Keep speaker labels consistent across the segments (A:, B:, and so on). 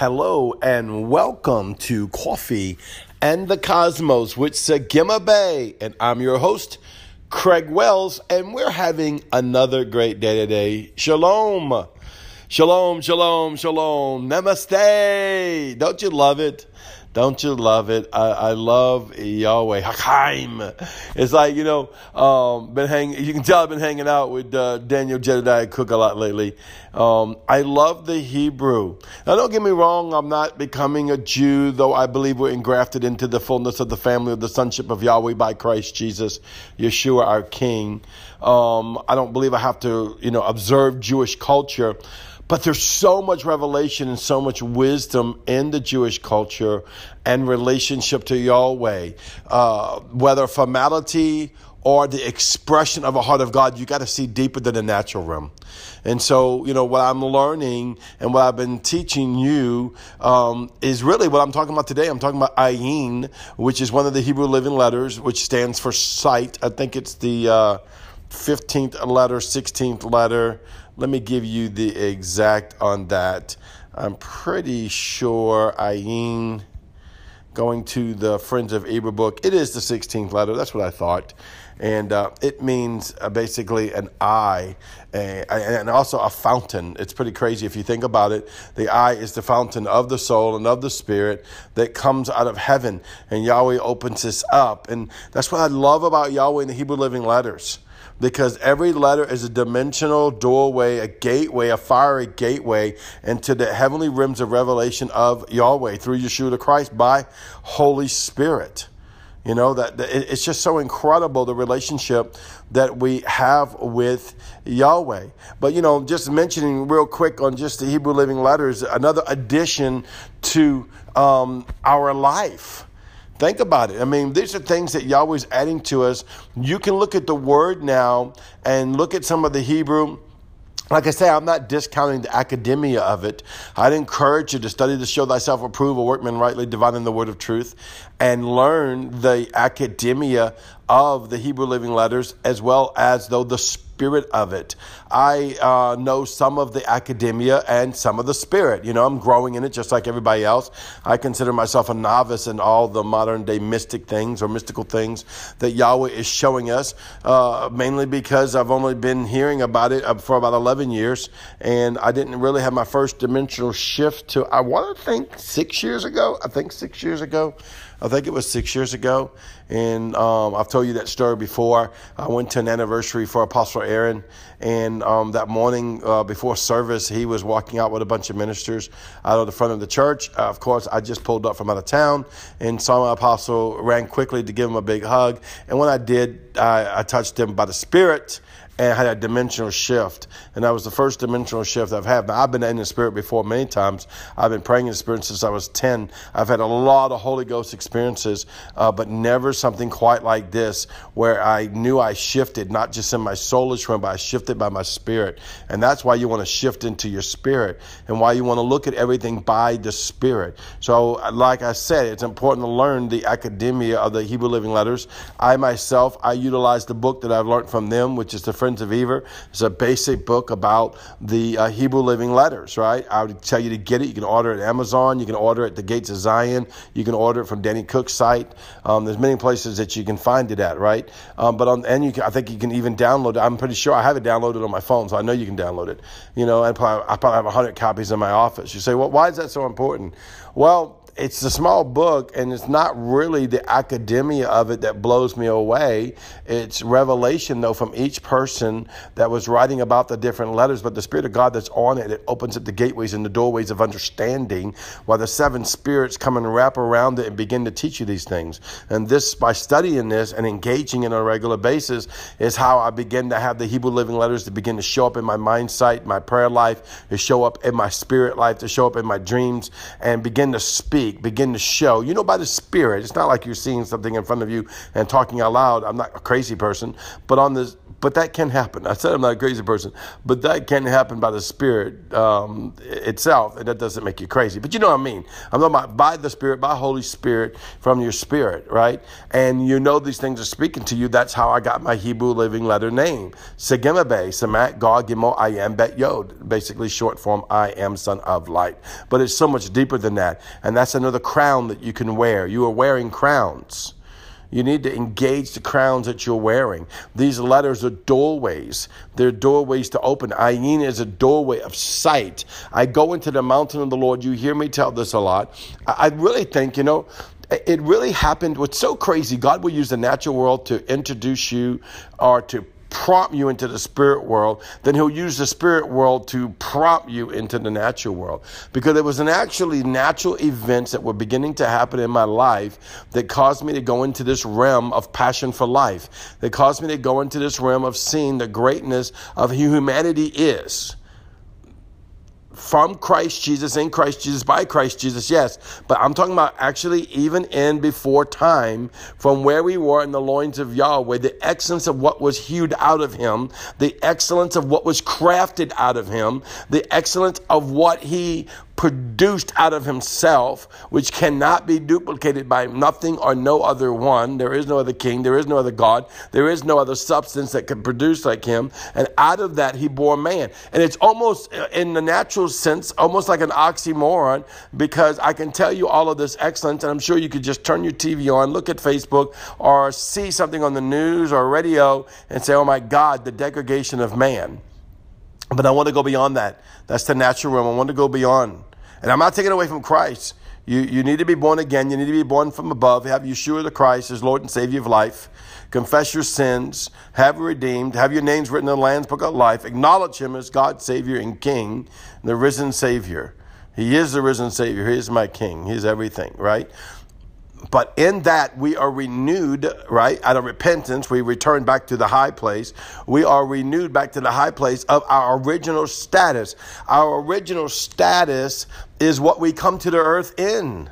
A: Hello and welcome to Coffee and the Cosmos with Sagima Bay. And I'm your host, Craig Wells, and we're having another great day today. Shalom. Shalom, shalom, shalom. Namaste. Don't you love it? Don't you love it? I, I love Yahweh. It's like, you know, um, been hanging, you can tell I've been hanging out with uh, Daniel Jedediah Cook a lot lately. Um, I love the Hebrew. Now, don't get me wrong, I'm not becoming a Jew, though I believe we're engrafted into the fullness of the family of the sonship of Yahweh by Christ Jesus, Yeshua, our King. Um, I don't believe I have to, you know, observe Jewish culture. But there's so much revelation and so much wisdom in the Jewish culture and relationship to Yahweh. Uh, whether formality or the expression of a heart of God, you got to see deeper than the natural realm. And so, you know, what I'm learning and what I've been teaching you um, is really what I'm talking about today. I'm talking about ayin, which is one of the Hebrew living letters, which stands for sight. I think it's the uh, 15th letter, 16th letter. Let me give you the exact on that. I'm pretty sure Ayin going to the Friends of Eber book. It is the 16th letter. That's what I thought. And uh, it means uh, basically an eye and also a fountain. It's pretty crazy if you think about it. The eye is the fountain of the soul and of the spirit that comes out of heaven. And Yahweh opens this up. And that's what I love about Yahweh in the Hebrew Living Letters because every letter is a dimensional doorway, a gateway, a fiery gateway into the heavenly rims of revelation of Yahweh through Yeshua the Christ by Holy Spirit. You know, that, that it's just so incredible the relationship that we have with Yahweh. But, you know, just mentioning real quick on just the Hebrew Living Letters, another addition to um, our life Think about it. I mean, these are things that Yahweh's adding to us. You can look at the word now and look at some of the Hebrew like I say, I'm not discounting the academia of it. I'd encourage you to study to show thyself approved, a workman rightly dividing the word of truth, and learn the academia of the Hebrew living letters as well as though the spirit of it. I uh, know some of the academia and some of the spirit. You know, I'm growing in it just like everybody else. I consider myself a novice in all the modern day mystic things or mystical things that Yahweh is showing us, uh, mainly because I've only been hearing about it uh, for about 11 years and I didn't really have my first dimensional shift to, I want to think six years ago. I think six years ago. I think it was six years ago. And um, I've told you that story before. I went to an anniversary for Apostle Aaron. And um, that morning uh, before service, he was walking out with a bunch of ministers out of the front of the church. Uh, of course, I just pulled up from out of town and saw my apostle, ran quickly to give him a big hug. And when I did, I, I touched him by the Spirit and had a dimensional shift. And that was the first dimensional shift I've had. Now, I've been in the Spirit before many times. I've been praying in the Spirit since I was 10. I've had a lot of Holy Ghost experiences, uh, but never something quite like this where I knew I shifted, not just in my soulish realm, but I shifted by my Spirit. And that's why you want to shift into your Spirit and why you want to look at everything by the Spirit. So, like I said, it's important to learn the academia of the Hebrew Living Letters. I myself, I utilize the book that I've learned from them, which is the Friends of Eber. It's a basic book about the uh, Hebrew living letters, right? I would tell you to get it. You can order it at Amazon. You can order it at the Gates of Zion. You can order it from Danny Cook's site. Um, there's many places that you can find it at, right? Um, but on, and you can, I think you can even download it. I'm pretty sure I have it downloaded on my phone, so I know you can download it. You know, I probably, I probably have 100 copies in my office. You say, well, why is that so important? Well, it's a small book and it's not really the academia of it that blows me away. It's revelation, though, from each person that was writing about the different letters, but the Spirit of God that's on it, it opens up the gateways and the doorways of understanding while the seven spirits come and wrap around it and begin to teach you these things. And this, by studying this and engaging in on a regular basis, is how I begin to have the Hebrew living letters to begin to show up in my mind sight, my prayer life, to show up in my spirit life, to show up in my dreams, and begin to speak speak, begin to show, you know, by the Spirit. It's not like you're seeing something in front of you and talking out loud. I'm not a crazy person, but on this, but that can happen. I said I'm not a crazy person, but that can happen by the Spirit um, itself, and that doesn't make you crazy. But you know what I mean. I'm talking about by the Spirit, by Holy Spirit, from your spirit, right? And you know these things are speaking to you. That's how I got my Hebrew living letter name, Segimabe, Samat, God, Gimo, I am, Bet Yod. Basically, short form, I am Son of Light. But it's so much deeper than that, and that's another crown that you can wear. You are wearing crowns. You need to engage the crowns that you're wearing. These letters are doorways. They're doorways to open. Ayin is a doorway of sight. I go into the mountain of the Lord. You hear me tell this a lot. I really think, you know, it really happened. What's so crazy, God will use the natural world to introduce you or to prompt you into the spirit world, then he'll use the spirit world to prompt you into the natural world. Because it was an actually natural events that were beginning to happen in my life that caused me to go into this realm of passion for life. That caused me to go into this realm of seeing the greatness of humanity is from Christ Jesus, in Christ Jesus, by Christ Jesus, yes. But I'm talking about actually even in before time, from where we were in the loins of Yahweh, the excellence of what was hewed out of him, the excellence of what was crafted out of him, the excellence of what he produced out of himself, which cannot be duplicated by nothing or no other one. There is no other king, there is no other God, there is no other substance that can produce like him. And out of that, he bore man. And it's almost, in the natural sense, almost like an oxymoron because I can tell you all of this excellence, and I'm sure you could just turn your TV on, look at Facebook, or see something on the news or radio and say, oh my God, the degradation of man. But I want to go beyond that. That's the natural realm. I want to go beyond. And I'm not taking away from Christ. You, you need to be born again. You need to be born from above. Have Yeshua the Christ as Lord and Savior of life. Confess your sins. Have redeemed. Have your names written in the Lamb's Book of Life. Acknowledge Him as God, Savior, and King, the risen Savior. He is the risen Savior. He is my King. He's everything, right? But in that we are renewed, right? Out of repentance, we return back to the high place. We are renewed back to the high place of our original status. Our original status is what we come to the earth in.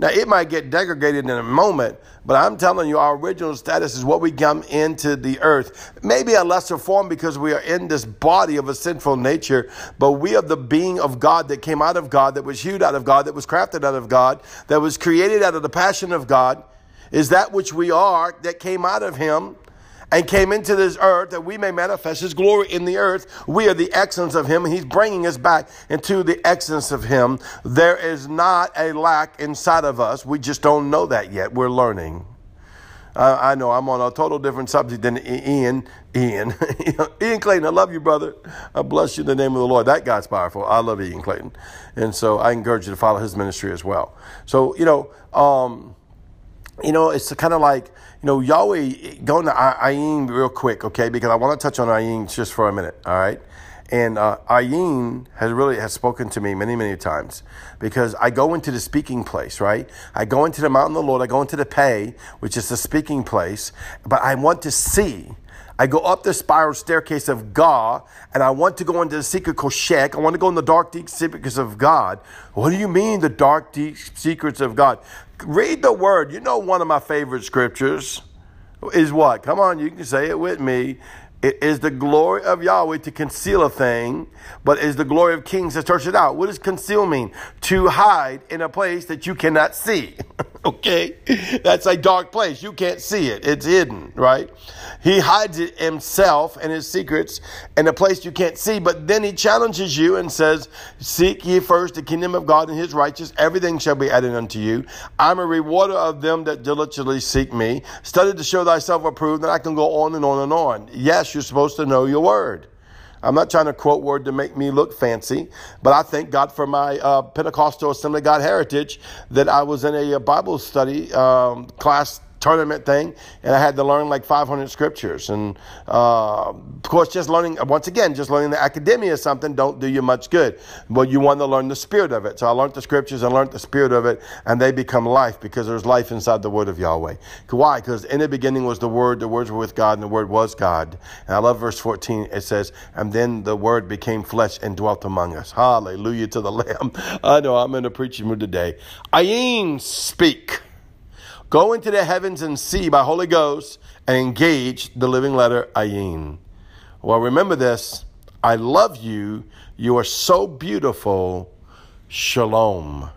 A: Now, it might get degraded in a moment, but I'm telling you, our original status is what we come into the earth. Maybe a lesser form because we are in this body of a sinful nature, but we are the being of God that came out of God, that was hewed out of God, that was crafted out of God, that was created out of the passion of God, is that which we are that came out of Him and came into this earth that we may manifest his glory in the earth. We are the excellence of him. He's bringing us back into the excellence of him. There is not a lack inside of us. We just don't know that yet. We're learning. Uh, I know I'm on a total different subject than Ian. Ian, Ian Clayton, I love you, brother. I bless you in the name of the Lord. That guy's powerful. I love Ian Clayton, and so I encourage you to follow his ministry as well. So you know, um, you know, it's kind of like you know, Yahweh, going to Ayin real quick, okay, because I want to touch on Ayin just for a minute, all right? And uh, Ayin has really has spoken to me many, many times because I go into the speaking place, right? I go into the mountain of the Lord, I go into the Pey, which is the speaking place, but I want to see. I go up the spiral staircase of God, and I want to go into the secret koshek. I want to go in the dark, deep secrets of God. What do you mean, the dark, deep secrets of God? Read the word. You know, one of my favorite scriptures is what? Come on, you can say it with me. It is the glory of Yahweh to conceal a thing, but is the glory of kings to search it out. What does conceal mean? To hide in a place that you cannot see. okay? That's a dark place. You can't see it. It's hidden, right? He hides it himself and his secrets in a place you can't see, but then he challenges you and says, Seek ye first the kingdom of God and his righteousness, everything shall be added unto you. I'm a rewarder of them that diligently seek me. Study to show thyself approved, and I can go on and on and on. Yes, you're supposed to know your word. I'm not trying to quote word to make me look fancy, but I thank God for my uh, Pentecostal Assembly God heritage that I was in a, a Bible study um, class tournament thing, and I had to learn like 500 scriptures. And uh, of course, just learning, once again, just learning the academia of something don't do you much good. But you want to learn the spirit of it. So I learned the scriptures and learned the spirit of it, and they become life because there's life inside the word of Yahweh. Why? Because in the beginning was the word, the words were with God, and the word was God. And I love verse 14. It says, And then the word became flesh and dwelt among us. Hallelujah to the Lamb. I know I'm in a preaching mood today. Ayin, speak. Go into the heavens and see by Holy Ghost and engage the living letter Ayin. Well, remember this. I love you. You are so beautiful. Shalom.